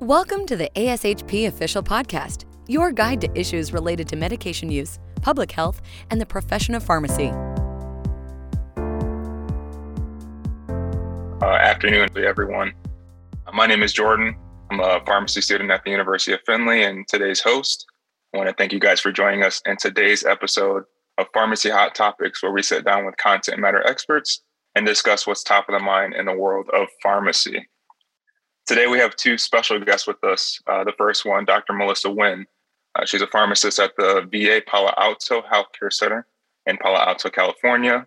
Welcome to the ASHP Official Podcast, your guide to issues related to medication use, public health, and the profession of pharmacy. Uh, afternoon, everyone. Uh, my name is Jordan. I'm a pharmacy student at the University of Findlay and today's host. I want to thank you guys for joining us in today's episode of Pharmacy Hot Topics, where we sit down with content matter experts and discuss what's top of the mind in the world of pharmacy. Today, we have two special guests with us. Uh, the first one, Dr. Melissa Wynn. Uh, she's a pharmacist at the VA Palo Alto Healthcare Center in Palo Alto, California.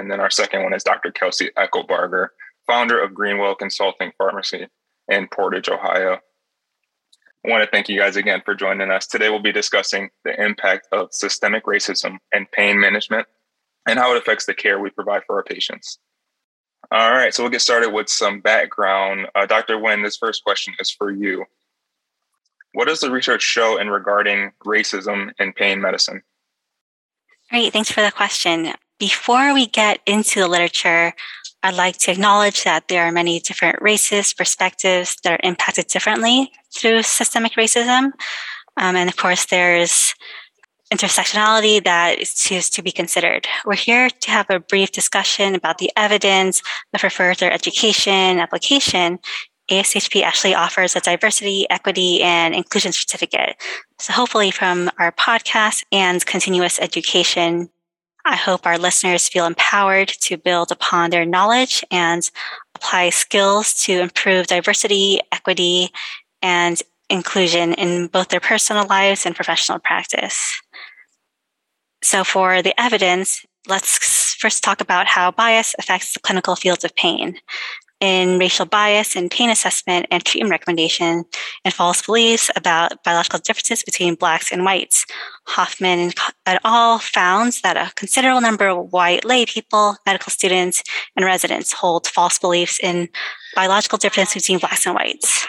And then our second one is Dr. Kelsey Eckelbarger, founder of Greenwell Consulting Pharmacy in Portage, Ohio. I want to thank you guys again for joining us. Today, we'll be discussing the impact of systemic racism and pain management and how it affects the care we provide for our patients. All right, so we'll get started with some background. Uh, Dr. Wynn, this first question is for you. What does the research show in regarding racism in pain medicine? Great, thanks for the question. Before we get into the literature, I'd like to acknowledge that there are many different races, perspectives that are impacted differently through systemic racism. Um, and of course, there's intersectionality that is to be considered. We're here to have a brief discussion about the evidence for further education application. ASHP actually offers a diversity, equity, and inclusion certificate. So hopefully from our podcast and continuous education, I hope our listeners feel empowered to build upon their knowledge and apply skills to improve diversity, equity, and inclusion in both their personal lives and professional practice. So, for the evidence, let's first talk about how bias affects the clinical fields of pain. In racial bias in pain assessment and treatment recommendation and false beliefs about biological differences between blacks and whites, Hoffman et al. found that a considerable number of white lay people, medical students, and residents hold false beliefs in biological differences between blacks and whites.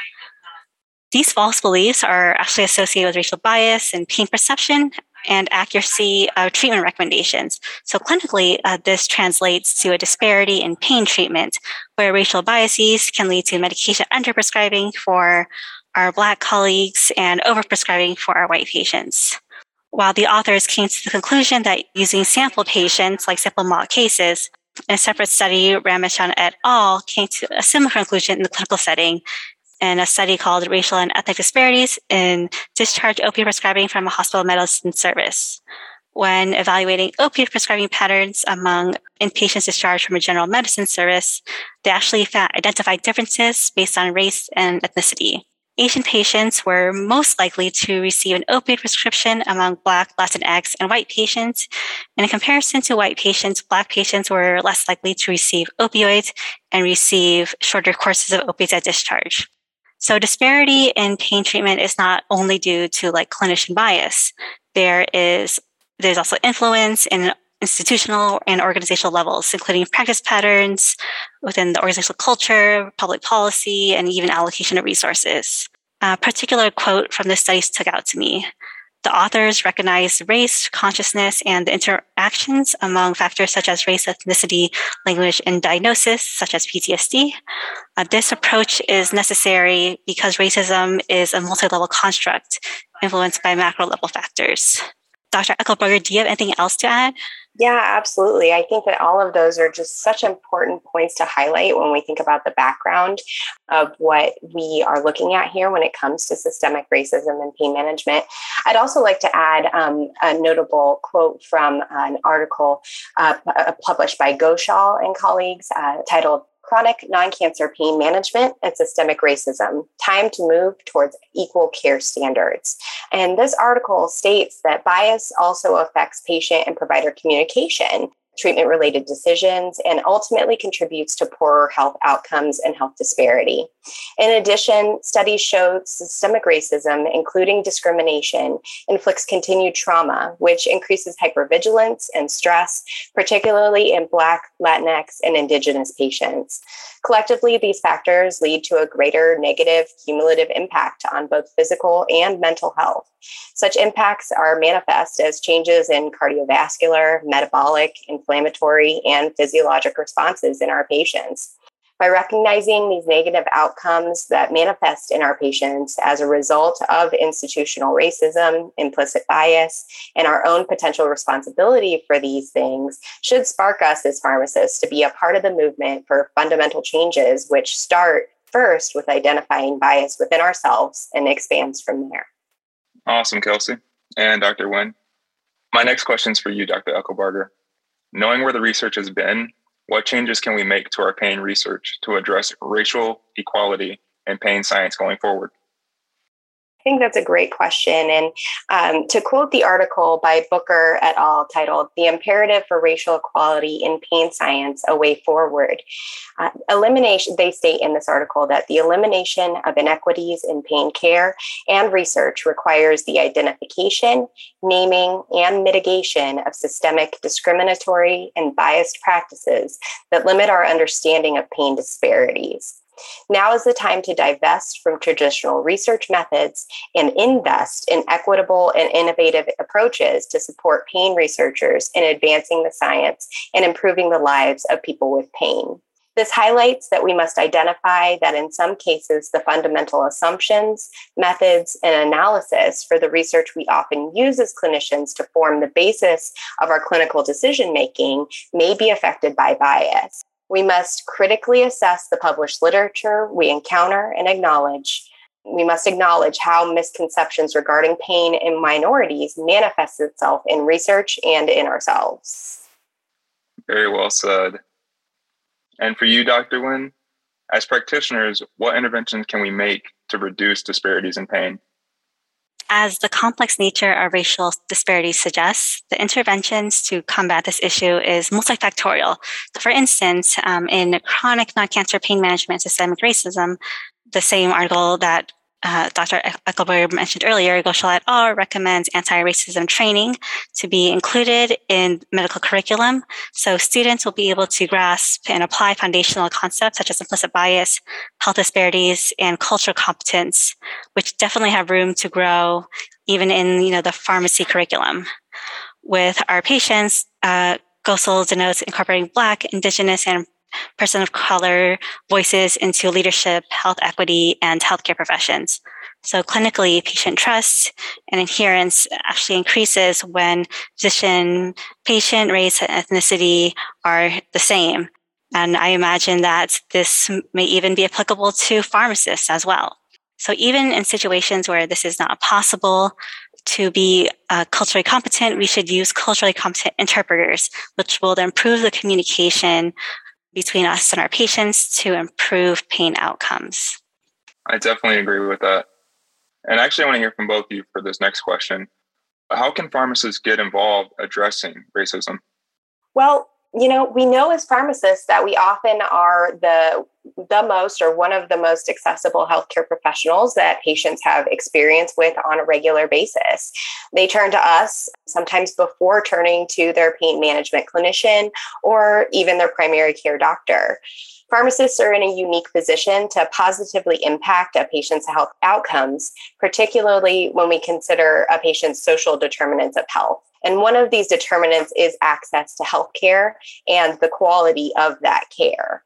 These false beliefs are actually associated with racial bias and pain perception and accuracy of treatment recommendations. So, clinically, uh, this translates to a disparity in pain treatment, where racial biases can lead to medication underprescribing for our Black colleagues and overprescribing for our white patients. While the authors came to the conclusion that using sample patients, like simple mock cases, in a separate study, Ramachan et al. came to a similar conclusion in the clinical setting in a study called Racial and Ethnic Disparities in Discharge Opiate Prescribing from a Hospital Medicine Service. When evaluating opiate prescribing patterns among inpatients discharged from a general medicine service, they actually identified differences based on race and ethnicity. Asian patients were most likely to receive an opiate prescription among Black, Latinx, and white patients. And in comparison to white patients, Black patients were less likely to receive opioids and receive shorter courses of opiates at discharge. So disparity in pain treatment is not only due to like clinician bias. There is there's also influence in institutional and organizational levels, including practice patterns within the organizational culture, public policy, and even allocation of resources. A particular quote from this study stuck out to me. The authors recognize race, consciousness, and the interactions among factors such as race, ethnicity, language, and diagnosis, such as PTSD. Uh, this approach is necessary because racism is a multi level construct influenced by macro level factors. Dr. Eckelberger, do you have anything else to add? Yeah, absolutely. I think that all of those are just such important points to highlight when we think about the background of what we are looking at here when it comes to systemic racism and pain management. I'd also like to add um, a notable quote from an article uh, published by Ghoshal and colleagues uh, titled chronic non-cancer pain management and systemic racism time to move towards equal care standards and this article states that bias also affects patient and provider communication treatment related decisions, and ultimately contributes to poorer health outcomes and health disparity. In addition, studies show systemic racism, including discrimination, inflicts continued trauma, which increases hypervigilance and stress, particularly in Black, Latinx, and Indigenous patients. Collectively, these factors lead to a greater negative cumulative impact on both physical and mental health. Such impacts are manifest as changes in cardiovascular, metabolic, inflammatory, and physiologic responses in our patients. By recognizing these negative outcomes that manifest in our patients as a result of institutional racism, implicit bias, and our own potential responsibility for these things should spark us as pharmacists to be a part of the movement for fundamental changes, which start first with identifying bias within ourselves and expands from there. Awesome, Kelsey and Dr. Nguyen. My next question is for you, Dr. Eckelbarger. Knowing where the research has been, what changes can we make to our pain research to address racial equality in pain science going forward? I think that's a great question. And um, to quote the article by Booker et al., titled The Imperative for Racial Equality in Pain Science A Way Forward, uh, elimination, they state in this article that the elimination of inequities in pain care and research requires the identification, naming, and mitigation of systemic discriminatory and biased practices that limit our understanding of pain disparities. Now is the time to divest from traditional research methods and invest in equitable and innovative approaches to support pain researchers in advancing the science and improving the lives of people with pain. This highlights that we must identify that in some cases, the fundamental assumptions, methods, and analysis for the research we often use as clinicians to form the basis of our clinical decision making may be affected by bias. We must critically assess the published literature we encounter and acknowledge. We must acknowledge how misconceptions regarding pain in minorities manifests itself in research and in ourselves. Very well said. And for you, Dr. Nguyen, as practitioners, what interventions can we make to reduce disparities in pain? As the complex nature of racial disparities suggests, the interventions to combat this issue is multifactorial. For instance, um, in chronic non-cancer pain management systemic racism, the same article that uh, Dr. Eckelberg mentioned earlier, Ghoshal et al. recommends anti-racism training to be included in medical curriculum. So students will be able to grasp and apply foundational concepts such as implicit bias, health disparities, and cultural competence, which definitely have room to grow even in you know, the pharmacy curriculum. With our patients, uh, denotes incorporating Black, Indigenous, and person of color voices into leadership, health equity, and healthcare professions. So clinically, patient trust and adherence actually increases when physician, patient, race, and ethnicity are the same. And I imagine that this may even be applicable to pharmacists as well. So even in situations where this is not possible, to be uh, culturally competent, we should use culturally competent interpreters, which will improve the communication between us and our patients to improve pain outcomes. I definitely agree with that. And actually, I want to hear from both of you for this next question. How can pharmacists get involved addressing racism? Well, you know, we know as pharmacists that we often are the the most or one of the most accessible healthcare professionals that patients have experience with on a regular basis. They turn to us sometimes before turning to their pain management clinician or even their primary care doctor. Pharmacists are in a unique position to positively impact a patient's health outcomes, particularly when we consider a patient's social determinants of health. And one of these determinants is access to healthcare and the quality of that care.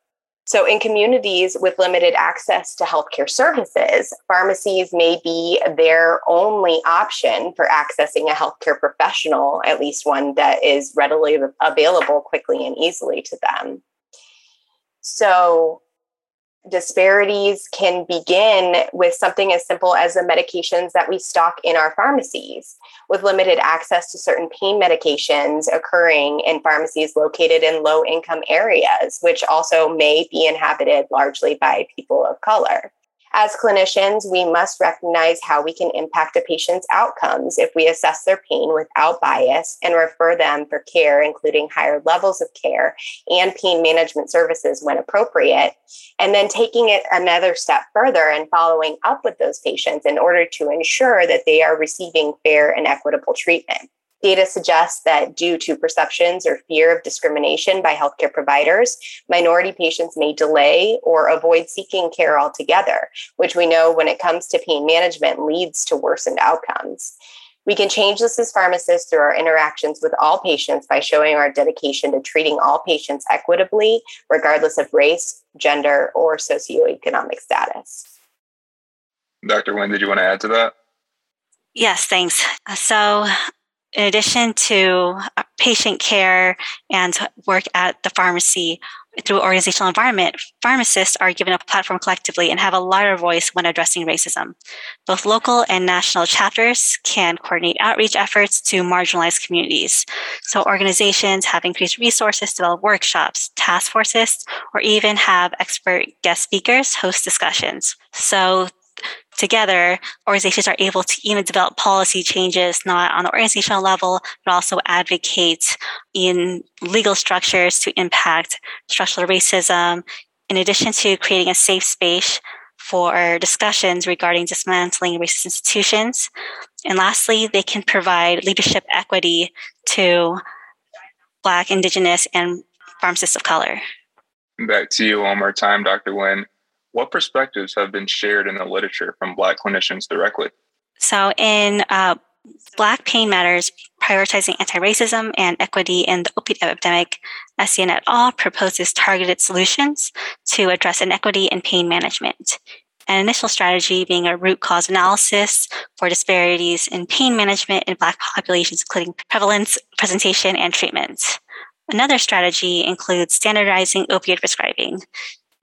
So, in communities with limited access to healthcare services, pharmacies may be their only option for accessing a healthcare professional, at least one that is readily available quickly and easily to them. So, disparities can begin with something as simple as the medications that we stock in our pharmacies, with limited access to certain pain medications occurring in pharmacies located in low income areas, which also may be inhabited largely by people of color. As clinicians, we must recognize how we can impact a patient's outcomes if we assess their pain without bias and refer them for care, including higher levels of care and pain management services when appropriate. And then taking it another step further and following up with those patients in order to ensure that they are receiving fair and equitable treatment. Data suggests that due to perceptions or fear of discrimination by healthcare providers, minority patients may delay or avoid seeking care altogether, which we know when it comes to pain management leads to worsened outcomes. We can change this as pharmacists through our interactions with all patients by showing our dedication to treating all patients equitably, regardless of race, gender, or socioeconomic status. Dr. Nguyen, did you want to add to that? Yes, thanks. So, in addition to uh, patient care and work at the pharmacy through organizational environment, pharmacists are given a platform collectively and have a louder voice when addressing racism. Both local and national chapters can coordinate outreach efforts to marginalized communities. So organizations have increased resources develop workshops, task forces, or even have expert guest speakers host discussions. So together, organizations are able to even develop policy changes, not on the organizational level, but also advocate in legal structures to impact structural racism, in addition to creating a safe space for discussions regarding dismantling racist institutions. And lastly, they can provide leadership equity to Black, Indigenous, and pharmacists of color. Back to you one more time, Dr. Nguyen. What perspectives have been shared in the literature from Black clinicians directly? So, in uh, Black Pain Matters, prioritizing anti-racism and equity in the opioid epidemic, Essien et al. proposes targeted solutions to address inequity in pain management. An initial strategy being a root cause analysis for disparities in pain management in Black populations, including prevalence, presentation, and treatment. Another strategy includes standardizing opioid prescribing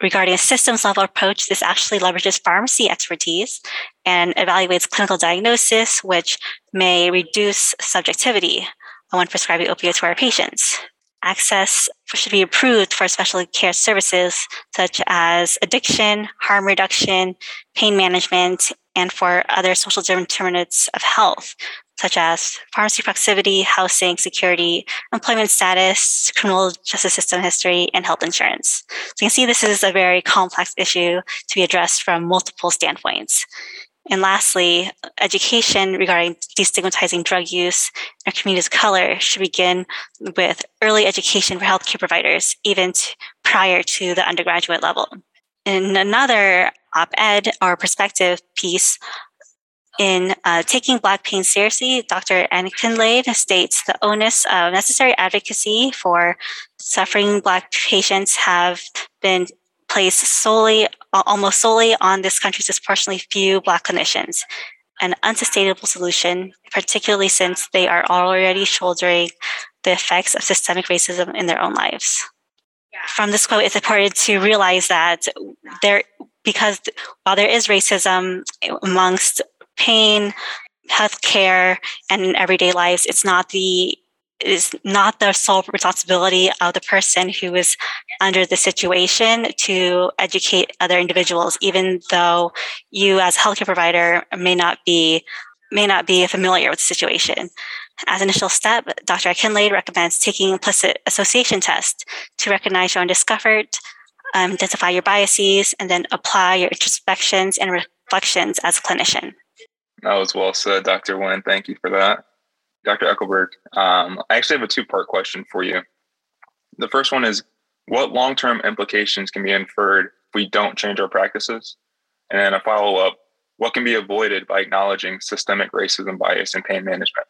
regarding a systems level approach, this actually leverages pharmacy expertise and evaluates clinical diagnosis, which may reduce subjectivity when prescribing opioids to our patients. Access should be approved for specialty care services such as addiction, harm reduction, pain management, and for other social determinants of health, such as pharmacy proximity, housing, security, employment status, criminal justice system history, and health insurance. So you can see this is a very complex issue to be addressed from multiple standpoints. And lastly, education regarding destigmatizing drug use in communities of color should begin with early education for healthcare providers, even prior to the undergraduate level. In another op ed or perspective piece in uh, taking Black pain seriously, Dr. Anne Kinlaid states the onus of necessary advocacy for suffering Black patients have been placed solely, almost solely on this country's disproportionately few Black clinicians. An unsustainable solution, particularly since they are already shouldering the effects of systemic racism in their own lives. From this quote, it's important to realize that there, because while there is racism amongst pain, healthcare, and everyday lives. It's not the is not the sole responsibility of the person who is under the situation to educate other individuals, even though you as a healthcare provider may not be may not be familiar with the situation. As an initial step, Dr. Kinlaid recommends taking implicit association test to recognize your own discomfort, um, identify your biases, and then apply your introspections and reflections as a clinician. That was well said, Dr. Nguyen. Thank you for that. Dr. Eckelberg, um, I actually have a two part question for you. The first one is what long term implications can be inferred if we don't change our practices? And then a follow up what can be avoided by acknowledging systemic racism bias in pain management?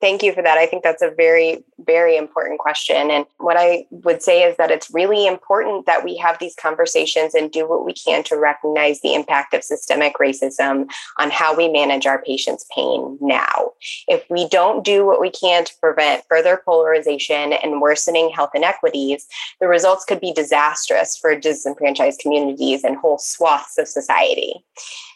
Thank you for that. I think that's a very, very important question. And what I would say is that it's really important that we have these conversations and do what we can to recognize the impact of systemic racism on how we manage our patients' pain now. If we don't do what we can to prevent further polarization and worsening health inequities, the results could be disastrous for disenfranchised communities and whole swaths of society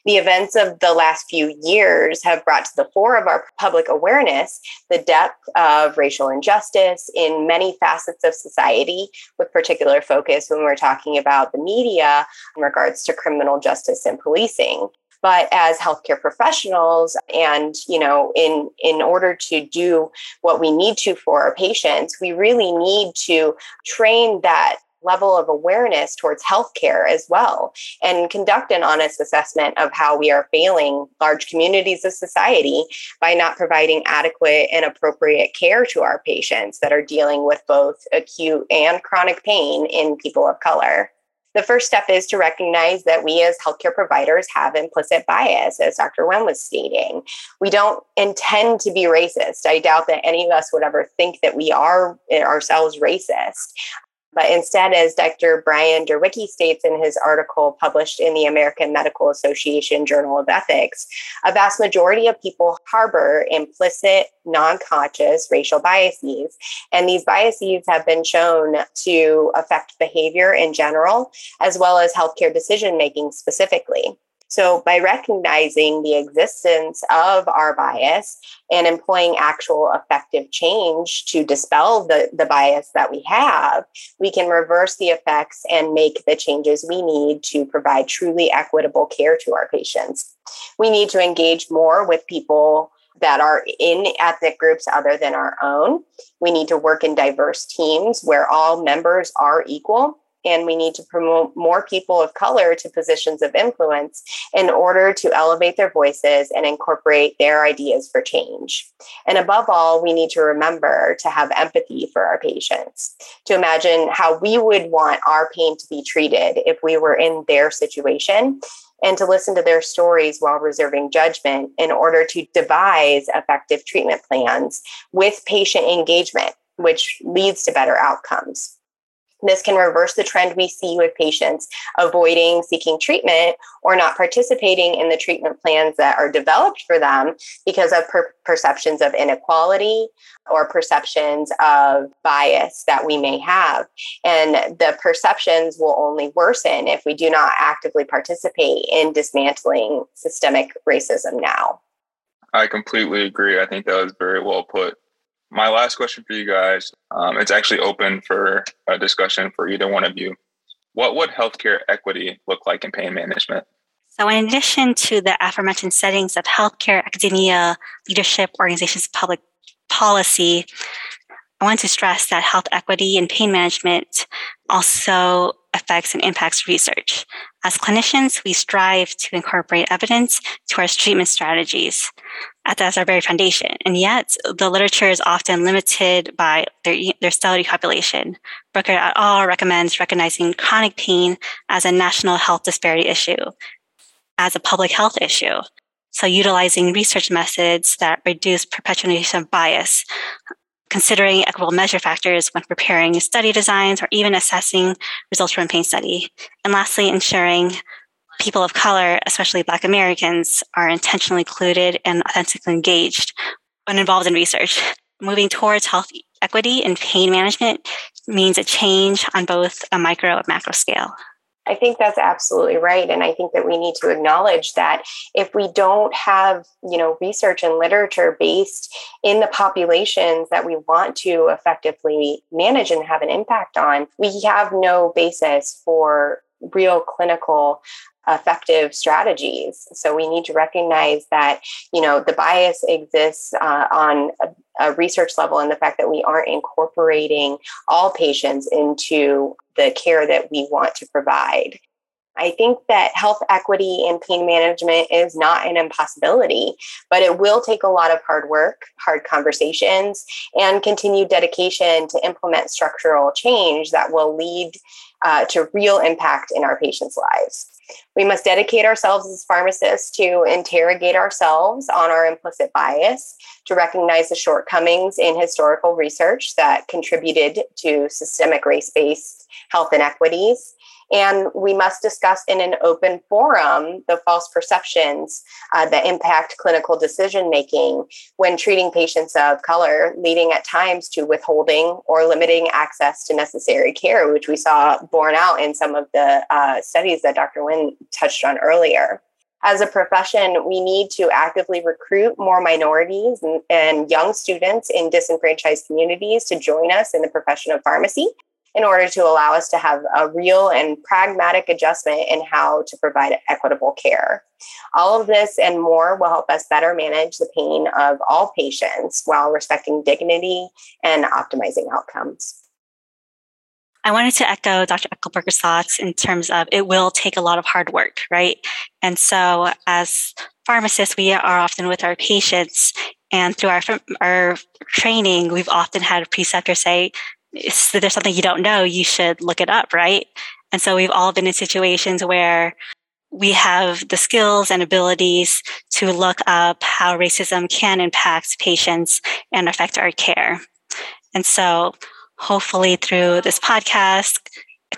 the events of the last few years have brought to the fore of our public awareness the depth of racial injustice in many facets of society, with particular focus when we're talking about the media in regards to criminal justice and policing. But as healthcare professionals and you know in in order to do what we need to for our patients we really need to train that level of awareness towards healthcare as well and conduct an honest assessment of how we are failing large communities of society by not providing adequate and appropriate care to our patients that are dealing with both acute and chronic pain in people of color. The first step is to recognize that we as healthcare providers have implicit bias, as Dr. Wen was stating. We don't intend to be racist. I doubt that any of us would ever think that we are ourselves racist. But instead, as Dr. Brian Derwicki states in his article published in the American Medical Association Journal of Ethics, a vast majority of people harbor implicit, non conscious racial biases. And these biases have been shown to affect behavior in general, as well as healthcare decision making specifically. So, by recognizing the existence of our bias and employing actual effective change to dispel the, the bias that we have, we can reverse the effects and make the changes we need to provide truly equitable care to our patients. We need to engage more with people that are in ethnic groups other than our own. We need to work in diverse teams where all members are equal and we need to promote more people of color to positions of influence in order to elevate their voices and incorporate their ideas for change. And above all, we need to remember to have empathy for our patients, to imagine how we would want our pain to be treated if we were in their situation. And to listen to their stories while reserving judgment in order to devise effective treatment plans with patient engagement, which leads to better outcomes. This can reverse the trend we see with patients avoiding seeking treatment or not participating in the treatment plans that are developed for them because of per- perceptions of inequality or perceptions of bias that we may have. And the perceptions will only worsen if we do not actively participate in dismantling systemic racism now. I completely agree. I think that was very well put my last question for you guys um, it's actually open for a discussion for either one of you. What would healthcare equity look like in pain management? So in addition to the aforementioned settings of healthcare academia leadership organizations public policy i want to stress that health equity and pain management also affects and impacts research. As clinicians, we strive to incorporate evidence to our treatment strategies. At that's our very foundation. And yet, the literature is often limited by their, their study population. Booker et al. recommends recognizing chronic pain as a national health disparity issue, as a public health issue. So, utilizing research methods that reduce perpetuation of bias considering equitable measure factors when preparing study designs or even assessing results from a pain study. And lastly, ensuring people of color, especially Black Americans, are intentionally included and authentically engaged when involved in research. Moving towards health equity and pain management means a change on both a micro and macro scale. I think that's absolutely right. And I think that we need to acknowledge that if we don't have, you know, research and literature based in the populations that we want to effectively manage and have an impact on, we have no basis for real clinical effective strategies. So we need to recognize that, you know, the bias exists uh, on a, a, research level and the fact that we aren't incorporating all patients into the care that we want to provide. I think that health equity and pain management is not an impossibility, but it will take a lot of hard work, hard conversations, and continued dedication to implement structural change that will lead uh, to real impact in our patients' lives. We must dedicate ourselves as pharmacists to interrogate ourselves on our implicit bias, to recognize the shortcomings in historical research that contributed to systemic race based health inequities, and we must discuss in an open forum the false perceptions uh, that impact clinical decision making when treating patients of color, leading at times to withholding or limiting access to necessary care, which we saw borne out in some of the uh, studies that Dr. Wen touched on earlier as a profession, we need to actively recruit more minorities and, and, young students in disenfranchised communities to join us in the profession of pharmacy in order to allow us to have a real and pragmatic adjustment in how to provide equitable care. All of this and more will help us better manage the pain of all patients while respecting dignity and optimizing outcomes. I wanted to echo Dr. Eckelberger's thoughts in terms of it will take a lot of hard work, right? And so, as pharmacists, we are often with our patients, and through our our training, we've often had a preceptor say, if there's something you don't know, you should look it up, right? And so we've all been in situations where we have the skills and abilities to look up how racism can impact patients and affect our care. And so hopefully through this podcast,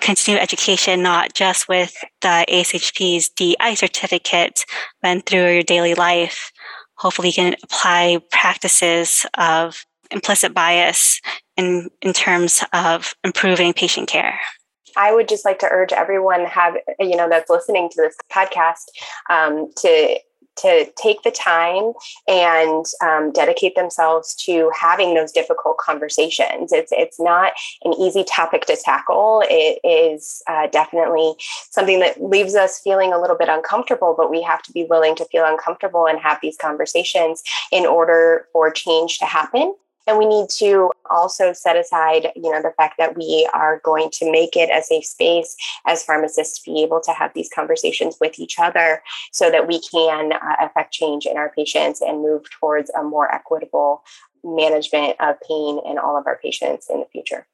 continue education, not just with the ASHP's DI certificate, but through your daily life. Hopefully you can apply practices of implicit bias in, in terms of improving patient care. I would just like to urge everyone have you know that's listening to this podcast um, to to take the time and um, dedicate themselves to having those difficult conversations. It's it's not an easy topic to tackle. It is uh, definitely something that leaves us feeling a little bit uncomfortable, but we have to be willing to feel uncomfortable and have these conversations in order for change to happen. And we need to also set aside, you know, the fact that we are going to make it a safe space as pharmacists to be able to have these conversations with each other so that we can uh, affect change in our patients and move towards a more equitable management of pain in all of our patients in the future.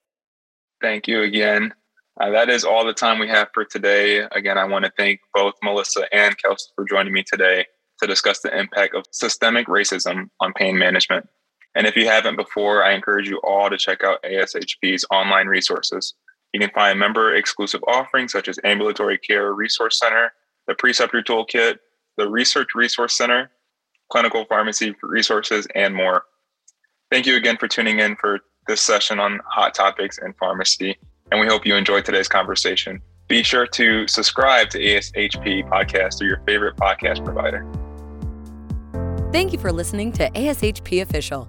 Thank you again. Uh, that is all the time we have for today. Again, I want to thank both Melissa and Kelsey for joining me today to discuss the impact of systemic racism on pain management. And if you haven't before, I encourage you all to check out ASHP's online resources. You can find member exclusive offerings such as Ambulatory Care Resource Center, the Preceptor Toolkit, the Research Resource Center, clinical pharmacy resources, and more. Thank you again for tuning in for this session on hot topics in pharmacy, and we hope you enjoyed today's conversation. Be sure to subscribe to ASHP podcast through your favorite podcast provider. Thank you for listening to ASHP Official